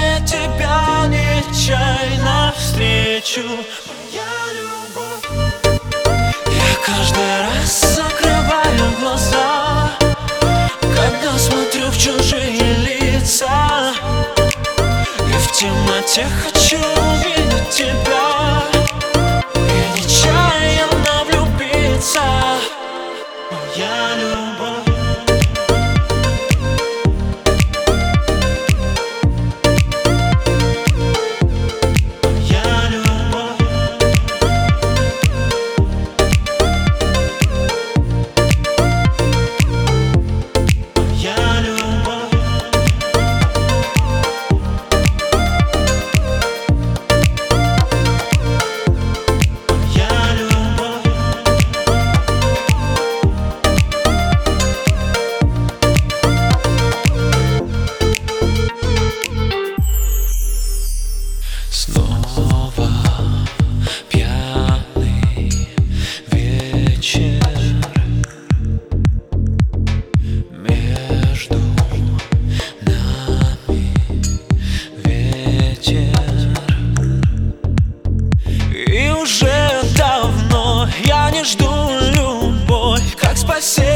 я тебя нечаянно встречу Моя любовь. Я каждый раз закрываю глаза Когда смотрю в чужие лица. И в темноте хочу увидеть тебя И нечаянно влюбиться. Моя любовь. жду любовь, как спасение.